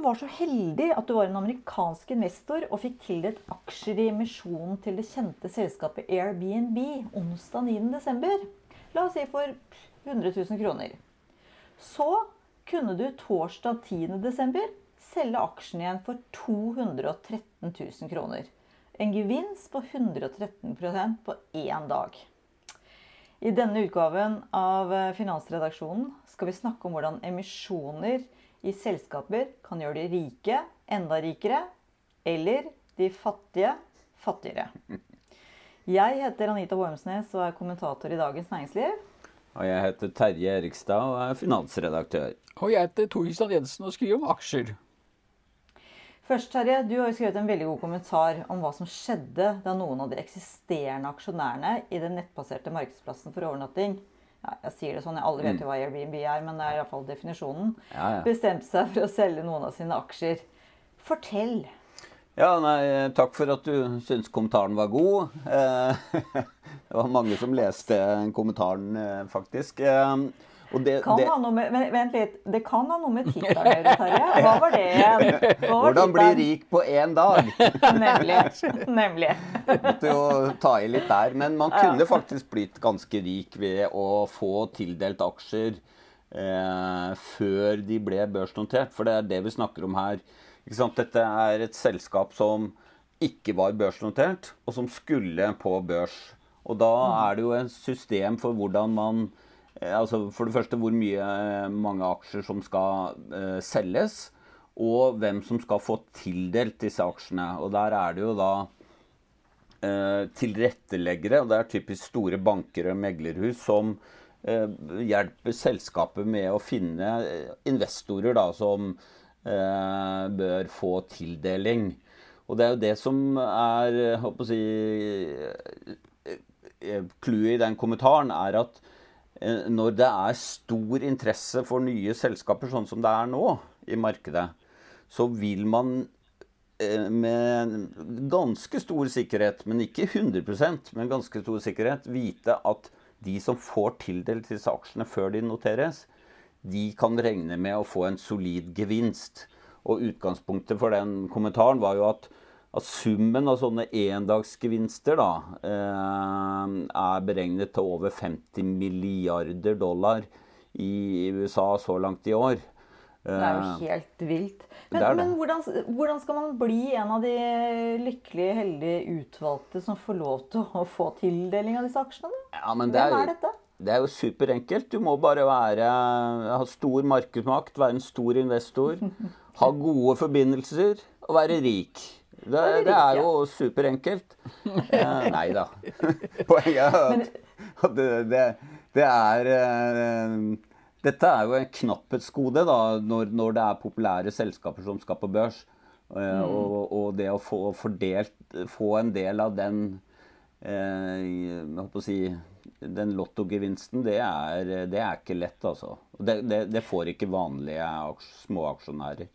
Var så heldig at du var en amerikansk investor og fikk tildelt aksjer i emisjonen til det kjente selskapet Airbnb onsdag 9.12., la oss si for 100 000 kroner, så kunne du torsdag 10.12. selge aksjen igjen for 213 000 kroner. En gevinst på 113% på én dag. I denne utgaven av Finansredaksjonen skal vi snakke om hvordan emisjoner i selskaper kan gjøre de rike enda rikere, eller de fattige fattigere. Jeg heter Anita Wormsnes og er kommentator i Dagens Næringsliv. Og jeg heter Terje Erikstad og er finansredaktør. Og jeg heter Tor Kristian Jensen og skriver om aksjer. Først, Terje, du har jo skrevet en veldig god kommentar om hva som skjedde da noen av de eksisterende aksjonærene i den nettbaserte markedsplassen for overnatting ja, jeg sier det sånn, jeg Alle vet jo hva Airbnb er, men det er iallfall definisjonen. Ja, ja. Bestemte seg for å selge noen av sine aksjer. Fortell. Ja, nei, Takk for at du syns kommentaren var god. Eh, det var mange som leste kommentaren, eh, faktisk. Eh, det, kan det, ha noe med, vent litt. Det kan ha noe med tittelen å gjøre, Terje. Hva var det igjen? Hvordan bli rik på én dag? Nemlig. Nemlig. Måtte jo ta i litt der. Men man kunne faktisk blitt ganske rik ved å få tildelt aksjer eh, før de ble børsnotert. For det er det vi snakker om her. Dette er et selskap som ikke var børsnotert, og som skulle på børs. Og da er det jo et system for hvordan man altså for det første hvor mye, eh, mange aksjer som skal uh, selges, og hvem som skal få tildelt disse aksjene. Og der er det jo da uh, tilretteleggere, og det er typisk store banker og meglerhus som uh, hjelper selskapet med å finne investorer da, som bør få tildeling. Og det er jo det som er håper å si, Clouet i den kommentaren er at Eh, når det er stor interesse for nye selskaper, sånn som det er nå i markedet, så vil man eh, med ganske stor sikkerhet, men ikke 100% men ganske stor sikkerhet, vite at de som får tildelt disse aksjene før de noteres, de kan regne med å få en solid gevinst. Og utgangspunktet for den kommentaren var jo at at summen av sånne endagsgevinster da, eh, er beregnet til over 50 milliarder dollar i USA så langt i år. Det er jo eh, helt vilt. Men, men hvordan, hvordan, skal man bli en av de lykkelige, heldige utvalgte som får lov til å få tildeling av disse aksjene? Ja, Hvem er, er dette? Det er jo superenkelt. Du må bare være, ha stor markedsmakt, være en stor investor, ha gode forbindelser og være rik. Det, det er jo superenkelt. Eh, nei da. Poenget er at det, det, det er eh, Dette er jo en knapphetsgode da, når, når, det er populære selskaper som skal på børs. Eh, mm. Og, og, det å få fordelt Få en del av den eh, si, den lottogevinsten, det er, det er ikke lett, altså. Det, det, det får ikke vanlige småaksjonærer.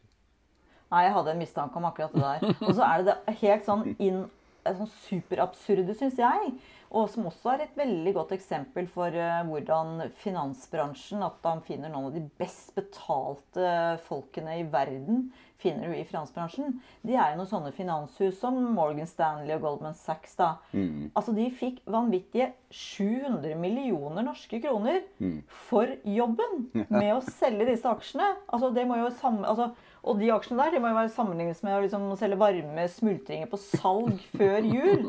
Nei, jeg hadde en mistanke om akkurat det der. Og så er det det helt sånn, inn, sånn superabsurde, syns jeg. Og som også er et veldig godt eksempel for uh, hvordan finansbransjen At de finner noen av de best betalte folkene i verden finner du i finansbransjen. De er jo noen sånne finanshus som Morgan Stanley og Goldman Sachs. da. Mm. Altså De fikk vanvittige 700 millioner norske kroner mm. for jobben med å selge disse aksjene. Altså det må jo samme, altså Og de aksjene der de må jo være sammenlignet med å liksom selge varme smultringer på salg før jul.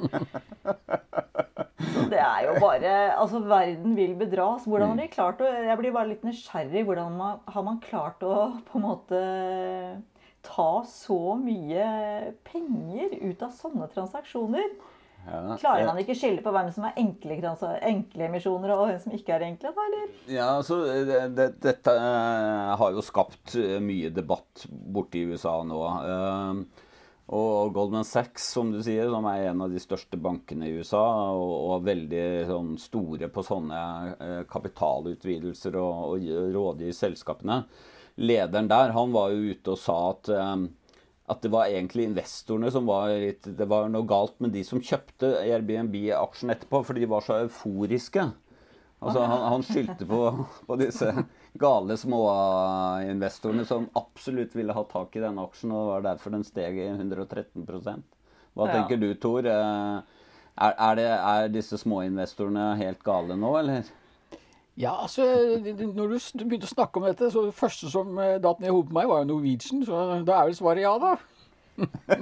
Så det er jo bare Altså, verden vil bedras. Hvordan har de klart å Jeg blir bare litt nysgjerrig. Hvordan man, har man klart å på en måte ta så mye penger ut av sånne transaksjoner? Ja, Klarer man ikke skille på hvem som er enkle, enkle emisjoner, og hvem som ikke er enkle? eller? Ja, altså, det, det, Dette eh, har jo skapt eh, mye debatt borte i USA nå. Eh, og Goldman Sachs, som du sier, som er en av de største bankene i USA, og, og veldig sånn, store på sånne kapitalutvidelser og, og rådgir selskapene. Lederen der han var jo ute og sa at at det var egentlig investorene som var litt Det var noe galt med de som kjøpte Airbnb-aksjen etterpå, for de var så euforiske. Altså, han, han skyldte på, på disse gale småinvestorene som absolutt ville ha tak i denne aksjen, og var derfor den steg i 113 Hva tenker du, Tor? Eh, Er, er, det, er disse småinvestorene helt gale nå, eller? Ja, altså, når du begynte å snakke om dette, så det første som eh, datt ned i hodet på meg, var jo Norwegian. Så da er vel svaret ja, da.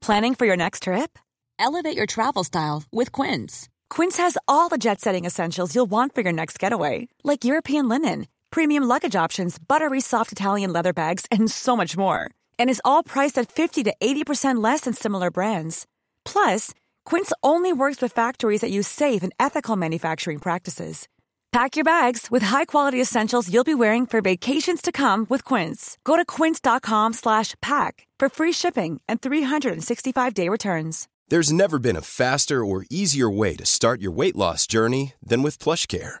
Planning for your next trip? Elevate your travel style with Quince. Quince has all the jet setting essentials you'll want for your next getaway, like European linen, premium luggage options, buttery soft Italian leather bags, and so much more. And is all priced at 50 to 80% less than similar brands. Plus, Quince only works with factories that use safe and ethical manufacturing practices. Pack your bags with high-quality essentials you'll be wearing for vacations to come with Quince. Go to quince.com slash pack for free shipping and 365-day returns. There's never been a faster or easier way to start your weight loss journey than with PlushCare.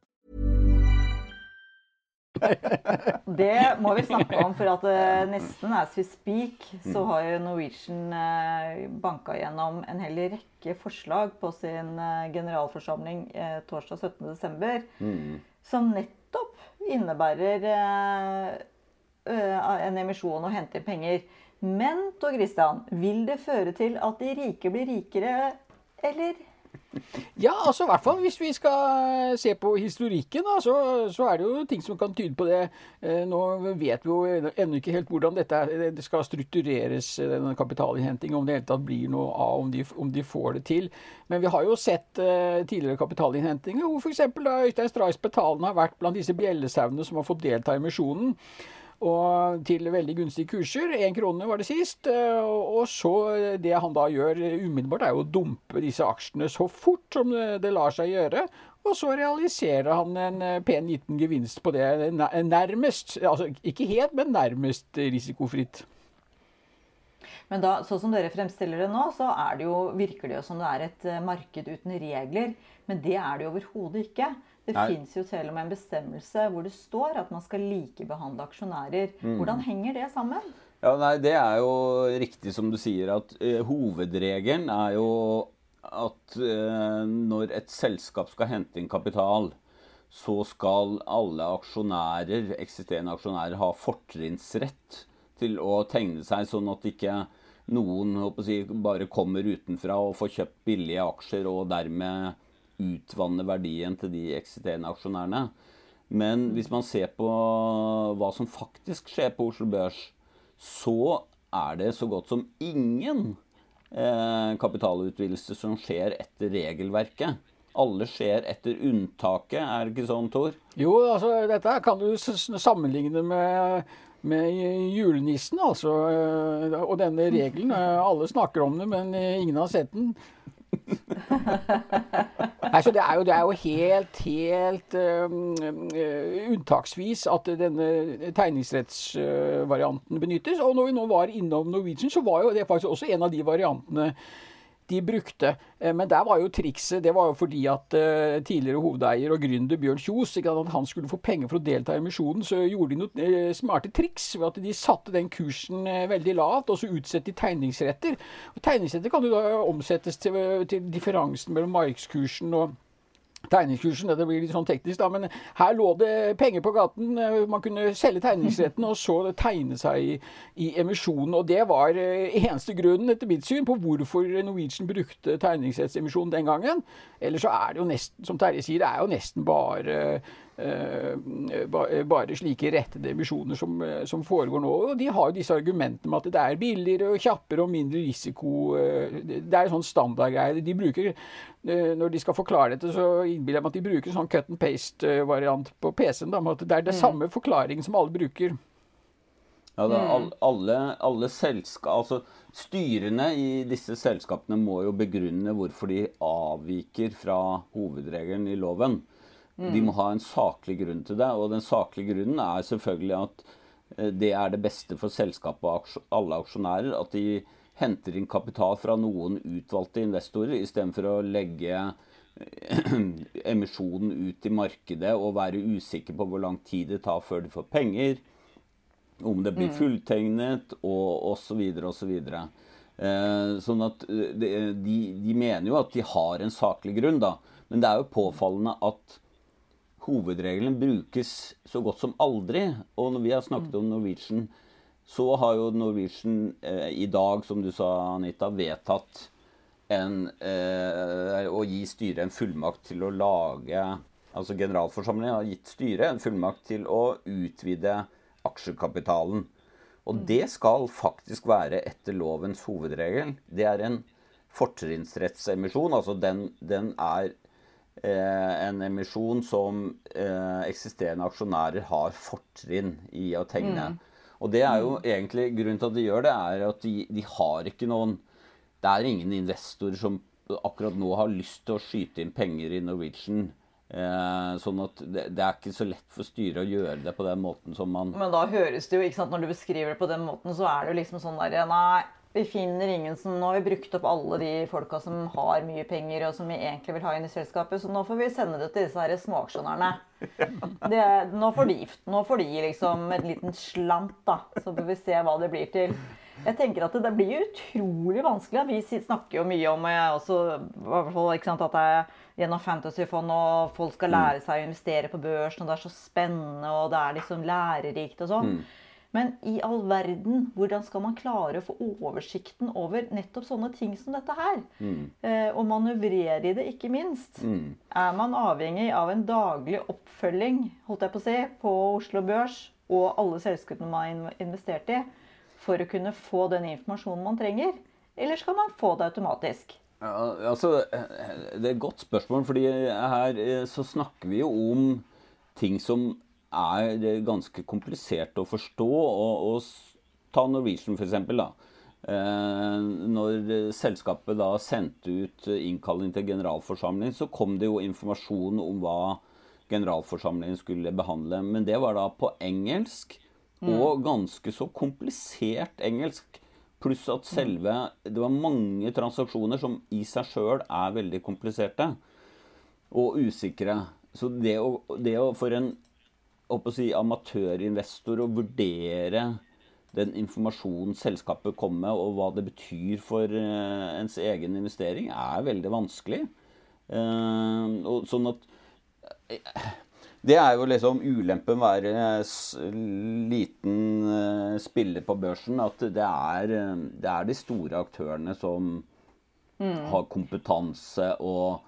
Det må vi snakke om, for at eh, nesten as we speak, så har jo Norwegian eh, banka gjennom en hel rekke forslag på sin eh, generalforsamling torsdag 17.12. Som nettopp innebærer en emisjon og hente inn penger. Men Tor Christian, vil det føre til at de rike blir rikere, eller? Ja, altså i hvert fall hvis vi skal se på historikken, da, så, så er det jo ting som kan tyde på det. Eh, Nå vet vi jo ennå ikke helt hvordan dette er, det skal struktureres, eh, denne kapitalinnhenting, om det hele tatt blir noe av, om de, om de får det til. Men vi har jo sett uh, tidligere kapitalinnhentinger hvor f.eks. Øystein Strais betalen har vært blant disse bjellesauene som har fått delta i emisjonen. Og til veldig gunstige kurser. Én krone var det sist. eh, Og så eh, det han da gjør umiddelbart, er jo å dumpe disse aksjene så fort som det lar seg gjøre. Og så realiserer han en eh, pen liten gevinst på det nærmest, altså ikke helt, men nærmest risikofritt. Men da, sånn som dere fremstiller det nå, så er det jo, virker det jo som det er et marked uten regler. Men det er det jo overhodet ikke. Det fins jo til og med en bestemmelse hvor det står at man skal likebehandle aksjonærer. Mm. Hvordan henger det sammen? Ja, nei, Det er jo riktig som du sier, at uh, hovedregelen er jo at uh, når et selskap skal hente inn kapital, så skal alle aksjonærer, eksisterende aksjonærer ha fortrinnsrett til å tegne seg, sånn at ikke noen si, bare kommer utenfra og får kjøpt billige aksjer og dermed utvanner verdien til de eksisterende aksjonærene. Men hvis man ser på hva som faktisk skjer på Oslo Børs, så er det så godt som ingen eh, kapitalutvidelse som skjer etter regelverket. Alle skjer etter unntaket, er det ikke sånn, Tor? Jo, altså dette kan du sammenligne med, med julenissen, altså. eh, Og denne regelen. eh, Alle snakker om det, men eh, ingen har sett den. Nei, så det er jo, det er jo helt, helt um, unntaksvis at denne tegningsrettsvarianten benyttes. Og når vi nå var innom Norwegian, så var jo det faktisk også en av de variantene de brukte. Eh, men der var jo trikset det var jo fordi at uh, tidligere hovedeier og gründer Bjørn Kjos at han skulle få penger for å delta i emisjonen, så gjorde de noen uh, smarte triks ved at de satte den kursen veldig lavt, og så utsatte de tegningsretter. Og tegningsretter kan jo da omsettes til, til differansen mellom markedskursen og tegningskursen. Det blir litt sånn teknisk, da, men her lå det penger på gaten. Man kunne selge tegningsretten og så tegne seg i, i emisjonen. Og det var eneste grunnen, etter mitt syn, på hvorfor Norwegian brukte tegningsrettsemisjonen den gangen. Eller så er det jo nesten, som Terje sier, det er jo nesten bare bare slike rettede emisjoner som, som, foregår nå. Og de har jo disse argumentene med at det er billigere og kjappere og mindre risiko. Det er jo sånn standardgreie. De bruker, når de skal forklare dette, så innbiller jeg meg at de bruker sånn cut and paste-variant på PC-en. At det er det samme forklaringen som alle bruker. Ja, da, alle, alle selska, altså Styrene i disse selskapene må jo begrunne hvorfor de avviker fra hovedregelen i loven. De må ha en saklig grunn til det. Og den saklige grunnen er selvfølgelig at det er det beste for selskapet og alle aksjonærer. At de henter inn kapital fra noen utvalgte investorer, istedenfor å legge emisjonen ut i markedet og være usikker på hvor lang tid det tar før de får penger, om det blir fulltegnet og osv. osv. Eh, sånn at de, de mener jo at de har en saklig grunn, da. Men det er jo påfallende at hovedregelen brukes så godt som aldri. Og når vi har snakket om Norwegian, så har jo Norwegian eh, i dag, som du sa, Anita, vedtatt en, eh, å gi styret en fullmakt til å lage Altså generalforsamlingen har gitt styret en fullmakt til å utvide aksjekapitalen. Og det skal faktisk være etter lovens hovedregel. Det er en fortrinnsrettsemisjon. Altså den, den er en emisjon som eh, eksisterende aksjonærer har fortrinn i å tegne. Mm. Og det er jo egentlig grunnen til at de gjør det, er at de, de, har ikke noen Det er ingen investorer som akkurat nå har lyst til å skyte inn penger i Norwegian. Eh, sånn at det, det, er ikke så lett for styret å gjøre det på den måten som man Men da høres det jo, ikke sant, når du beskriver det på den måten, så er det jo liksom sånn der Nei, vi finner ingen som Nå har vi brukt opp alle de folka som har mye penger, og som vi egentlig vil ha inn i selskapet, så nå får vi sende det til disse her småaksjonærene. Nå, nå får de liksom en liten slant, da. Så får vi se hva det blir til. Jeg tenker at Det blir utrolig vanskelig. Vi snakker jo mye om også, sant, at det er gjennom fantasyfond, og folk skal lære seg å investere på børsen, og det er så spennende, og det er liksom lærerikt og sånn. Mm. Men i all verden, hvordan skal man klare å få oversikten over nettopp sånne ting som dette her? Mm. Eh, og manøvrere i det, ikke minst. Mm. Er man avhengig av en daglig oppfølging holdt jeg på å si, på Oslo Børs og alle selskapene man har investert i, for å kunne få den informasjonen man trenger? Eller skal man få det automatisk? Ja, altså, det er et godt spørsmål, fordi her eh, så snakker vi jo om ting som er ganske komplisert å forstå. Og, og ta Norwegian, f.eks. Eh, når selskapet da sendte ut innkalling til generalforsamling, så kom det jo informasjon om hva generalforsamlingen skulle behandle. Men det var da på engelsk, mm. og ganske så komplisert engelsk. Pluss at selve Det var mange transaksjoner som i seg sjøl er veldig kompliserte og usikre. Så det å, det å for en å si, amatørinvestor å vurdere den informasjonen selskapet kommer med, og hva det betyr for uh, ens egen investering, er veldig vanskelig. Uh, og sånn at uh, Det er jo liksom ulempen med å være liten spiller på børsen. At det er, det er de store aktørene som mm. har kompetanse og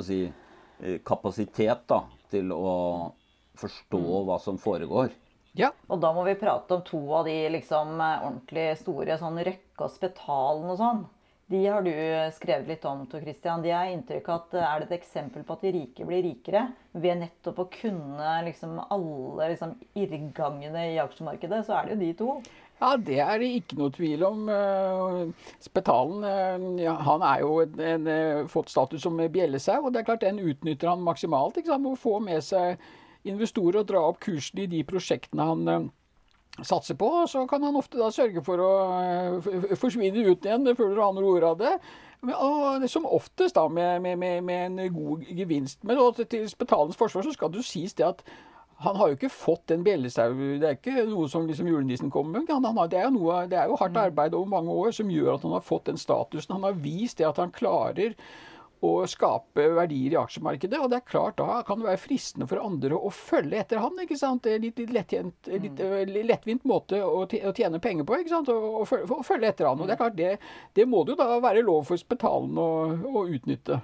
si, kapasitet da, til å forstå mm. hva som foregår. Ja. Og da må vi prate om to av de liksom ordentlig store, sånn Røkke og Spetalen og sånn. De har du skrevet litt om, Tor Christian. De har inntrykk av at er det et eksempel på at de rike blir rikere ved nettopp å kunne liksom alle liksom, irrgangene i aksjemarkedet, så er det jo de to. Ja, det er det ikke noe tvil om. Eh, Spetalen eh, ja, han er jo en, en, eh, fått status som bjellesau, og det er klart den utnytter han maksimalt. ikke sant? Å få med seg investorer og dra opp kursen i de prosjektene han satser på. Og så kan han ofte da sørge for å forsvinne ut igjen før du aner ordet av det. Og som oftest da med, med, med, med en god gevinst. Men til Spetalens forsvar så skal det jo sies det at han har jo ikke fått en bjellesau. Det er ikke noe som liksom julenissen kommer med. Han, han det, er noe, det, er jo hardt mm. arbeid over mange år som gjør at han har fått den statusen. Han har vist det at han klarer å skape verdier i aksjemarkedet. Og det er klart, da kan det være fristende for andre å følge etter han. ikke sant? Litt, litt, lettjent, litt mm. lettvint måte å tjene penger på. ikke sant? Å, følge etter han. Og det er klart, det, det må det jo da være lov for Spetalen å, å utnytte.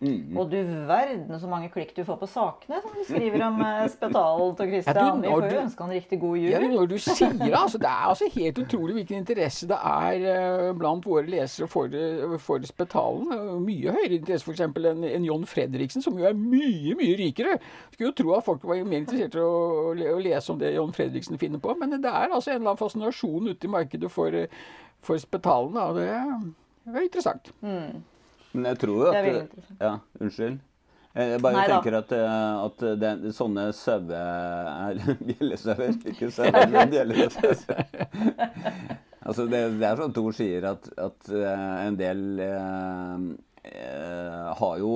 Mm. Og du verden så mange klikk du får på sakene som du skriver om Spetalen Spetalt og Christian. Vi får jo ønske han riktig god jul. Ja, når du sier det, altså, det er altså helt utrolig hvilken interesse det er uh, blant våre lesere for, uh, for Spetalen. Mye høyere interesse f.eks. enn en John Fredriksen, som jo er mye, mye rikere. Skulle jo tro at folk var mer interessert i å, å, lese om det John Fredriksen finner på. Men det er altså en eller annen fascinasjon ute i markedet for, for Spetalen. Og det, det er interessant. Mm. Men jeg tror jo at Det er Ja, unnskyld. Jeg bare Nei, tenker at, eh, at det, sånne sauer er Bjellesauer, ikke sauer, men bjellesauer. altså det, det, er som Tor sier, at, at eh, en del eh, eh, har jo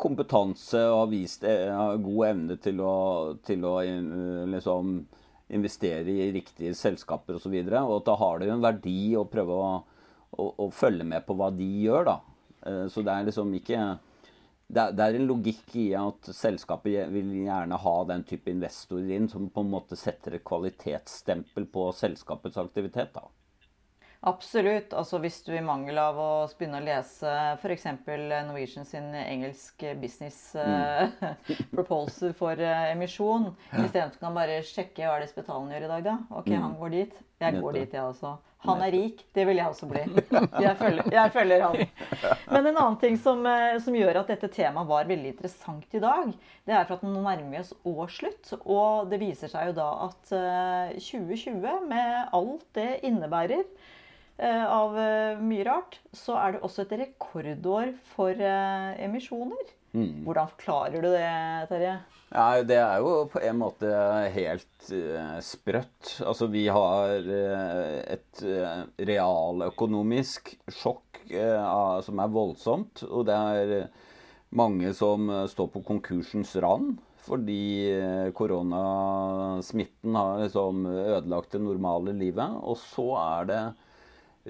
kompetanse og har vist har god evne til å, til å liksom, investere i riktige selskaper osv. Og, så videre, og at da har det jo en verdi å prøve å, å, å følge med på hva de gjør. da. Eh, så det er liksom ikke det er, en logikk i at selskapet vil gjerne ha den type investorer inn som på en måte setter et kvalitetsstempel på selskapets aktivitet. da. Absolutt. Altså Hvis du i mangel av å begynne å lese f.eks. Norwegian sin engelsk business mm. proposal for uh, emisjon, ja. istedenfor kan bare sjekke hva er det Spetalen gjør i dag, da. Ok, mm. han går dit. Jeg går dit, jeg også. Han er rik. Det vil jeg også bli. Jeg følger, jeg følger han. Men en annen ting som, eh, som, gjør at dette temaet var veldig interessant i dag, det er for at nå nærmer vi oss årsslutt. Og det viser seg jo da at 2020, eh, med alt det innebærer av mye rart, så er det også et rekordår for emisjoner. Mm. Hvordan forklarer du det, Terje? Ja, Det er jo på en måte helt sprøtt. Altså, vi har et realøkonomisk sjokk som er voldsomt. Og det er mange som står på konkursens rand fordi koronasmitten har liksom ødelagt det normale livet. Og så er det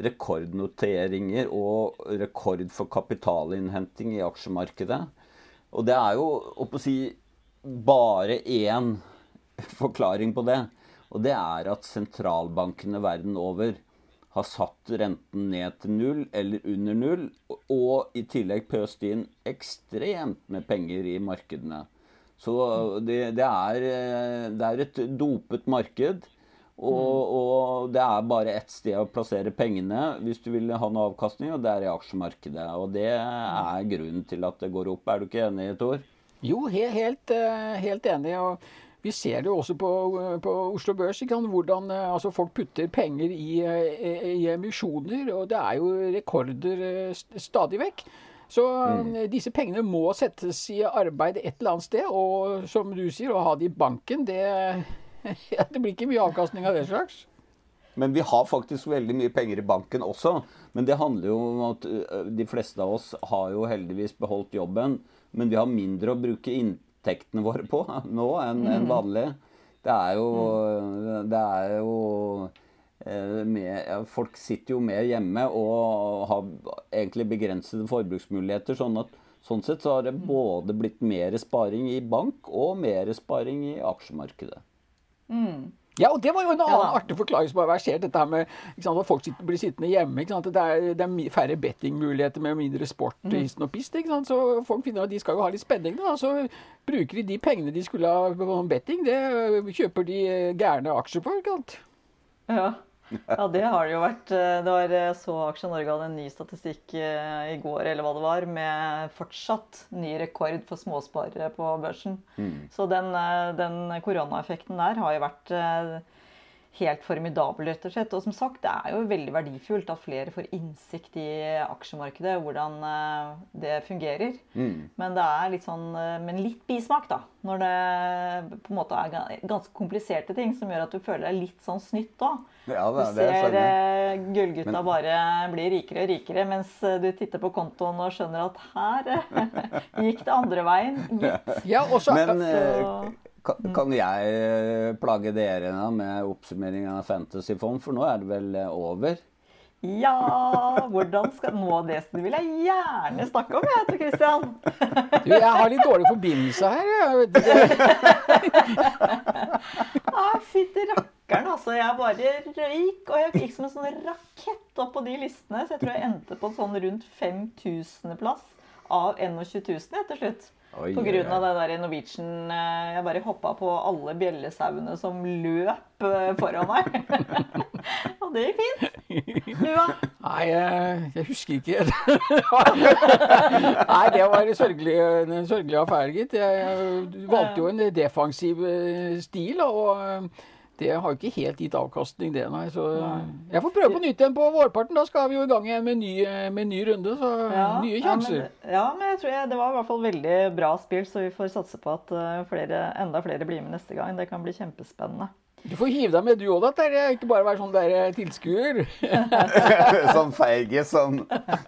rekordnoteringer og rekord for kapitalinnhenting i aksjemarkedet. Og det er jo å si, bare én forklaring på det. Og det er at sentralbankene verden over har satt renten ned til null eller under null, og i tillegg pøst inn ekstremt med penger i markedene. Så det, det, er, det er, et dopet marked. Og, og, det er bare ett sted å plassere pengene hvis du vil ha noe avkastning, og det er i aksjemarkedet. Og det er grunnen til at det går opp. Er du ikke enig, Tor? Jo, helt, helt, eh, enig. og vi ser det jo også på, på Oslo Børs, hvordan eh, altså folk putter penger i, i, i, emisjoner. Og det er jo rekorder eh, stadig vekk. Så mm. disse pengene må settes i arbeid et eller annet sted. Og som du sier, å ha det i banken, det, det blir ikke mye avkastning av det slags. Men vi har faktisk veldig mye penger i banken også. Men det handler jo om at de fleste av oss har jo heldigvis beholdt jobben. Men vi har mindre å bruke inntektene våre på nå enn en mm. vanlig. Det er jo, det er jo eh, med, Folk sitter jo mer hjemme og har egentlig begrensede forbruksmuligheter. Sånn at sånn sett så har det mm. både blitt mer sparing i bank og mer sparing i aksjemarkedet. Mm. Ja, og det var jo en annen ja. artig forklaring som har versert. Dette med sant, at folk sitter, blir sittende hjemme. Det er, det, er, færre bettingmuligheter med mindre sport mm. histen og pist. Så folk finner at de skal jo ha litt spenning. Da. Så bruker de de pengene de skulle ha på betting, det kjøper de gærne aksjer på. ikke sant? Ja. Ja, det har det jo vært. Eh, det var eh, så Aksje Norge hadde en ny statistikk eh, i går eller hva det var, med fortsatt ny rekord for småsparere på børsen. Mm. Så den, den koronaeffekten der har jo vært helt formidabel, rett og slett. Og som sagt, det er jo veldig verdifullt at flere får innsikt i aksjemarkedet, hvordan eh, det fungerer. Men det er litt sånn Men med litt bismak, da. Når det på en måte er ganske kompliserte ting som gjør at du føler deg litt sånn snytt òg. Ja, Du ser eh, gullgutta Men- bare bli rikere og rikere, mens eh, du titter på kontoen og skjønner at her eh, gikk det andre veien. gitt. Ja, og Men eh, Så- kan, kan jeg eh, plage dere da med oppsummeringen av Fantasyfond, for nå er det vel eh, over? Ja, hvordan skal Nå det vil jeg gjerne snakke om, jeg, Tor Christian. du, jeg har litt dårlig forbindelse her. Ikke. Ah, Fytti rakkeren, altså. Jeg bare røyk, og jeg gikk som en sånn rakett opp på de listene. Så jeg tror jeg endte på sånn rundt 5000.-plass av 21 000 etter slutt. Oi, På grunn av det der i Norwegian eh, Jeg bare hoppa på alle bjellesauene som løp eh, foran meg. og det gikk fint. Du, da? Nei, jeg, jeg husker ikke. Nei, det var en sørgelig, en sørgelig affære, gitt. Jeg, valgte jo en defensiv eh, stil, og eh, det har jo ikke helt gitt avkastning, det, nei. Så jeg får prøve på nytt igjen på vårparten. Da skal vi jo i gang igjen med ny, med ny runde, så nye sjanser. Ja men, ja, men jeg tror jeg, det var i hvert fall veldig bra spill, så vi får satse på at eh, flere, enda flere blir med neste gang. Det kan bli kjempespennende. Du får hive deg med du òg, da. Terje. Ikke bare være sånn der eh, tilskuer. sånn feige som,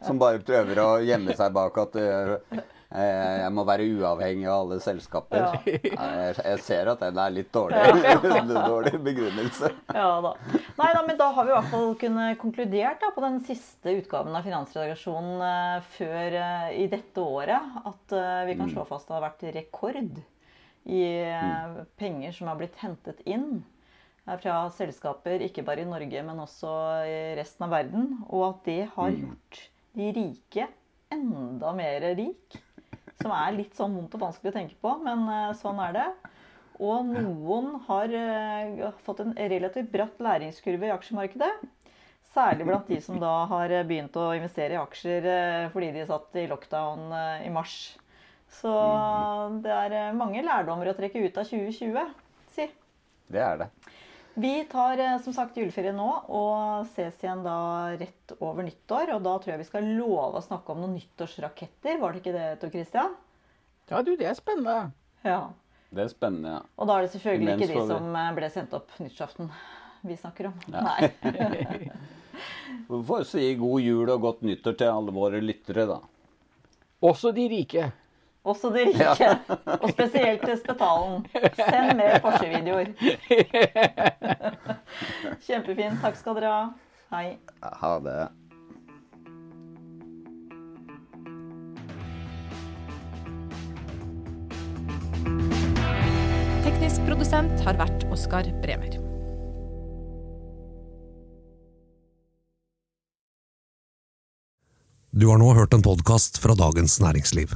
som bare prøver å gjemme seg bak at eh, jeg må være uavhengig av alle selskaper. Ja. Jeg, ser at den er litt dårlig. dårlig begrunnelse. Ja da. Nei da, men da har vi i hvert fall kunnet konkludert da, på den siste utgaven av Finansredaksjonen eh, før eh, i dette året at eh, vi kan slå fast at det har vært rekord i eh, penger som har blitt hentet inn fra selskaper, ikke bare i Norge, men også i resten av verden. Og at det har gjort de rike enda mer rik. Som er litt sånn vondt og vanskelig å tenke på, men eh, sånn er det. Og noen har eh, fått en relativt bratt læringskurve i aksjemarkedet. Særlig blant de som da har eh, begynt å investere i aksjer fordi de satt i lockdown i mars. Så det er mange lærdommer å trekke ut av 2020, si. Det er det. Vi tar eh, som sagt juleferie nå og ses igjen da rett over nyttår. Og da tror jeg vi skal love å snakke om noen nyttårsraketter. Var det ikke det, Tor Christian? Ja, du, det er spennende. Ja. Det er spennende, ja. Og da er det selvfølgelig Imens ikke de vi- som eh, ble sendt opp nyttårsaften vi snakker om. Ja. Nei. Vi får si god jul og godt nyttår til alle våre lyttere, da. Også de rike. Også de rike. Og spesielt til Spetalen. Send mer Porsche-videoer. Kjempefint. Takk skal dere ha. Hei. Ha det. Teknisk produsent har vært Oskar Bremer. Du har nå hørt en podkast fra Dagens Næringsliv.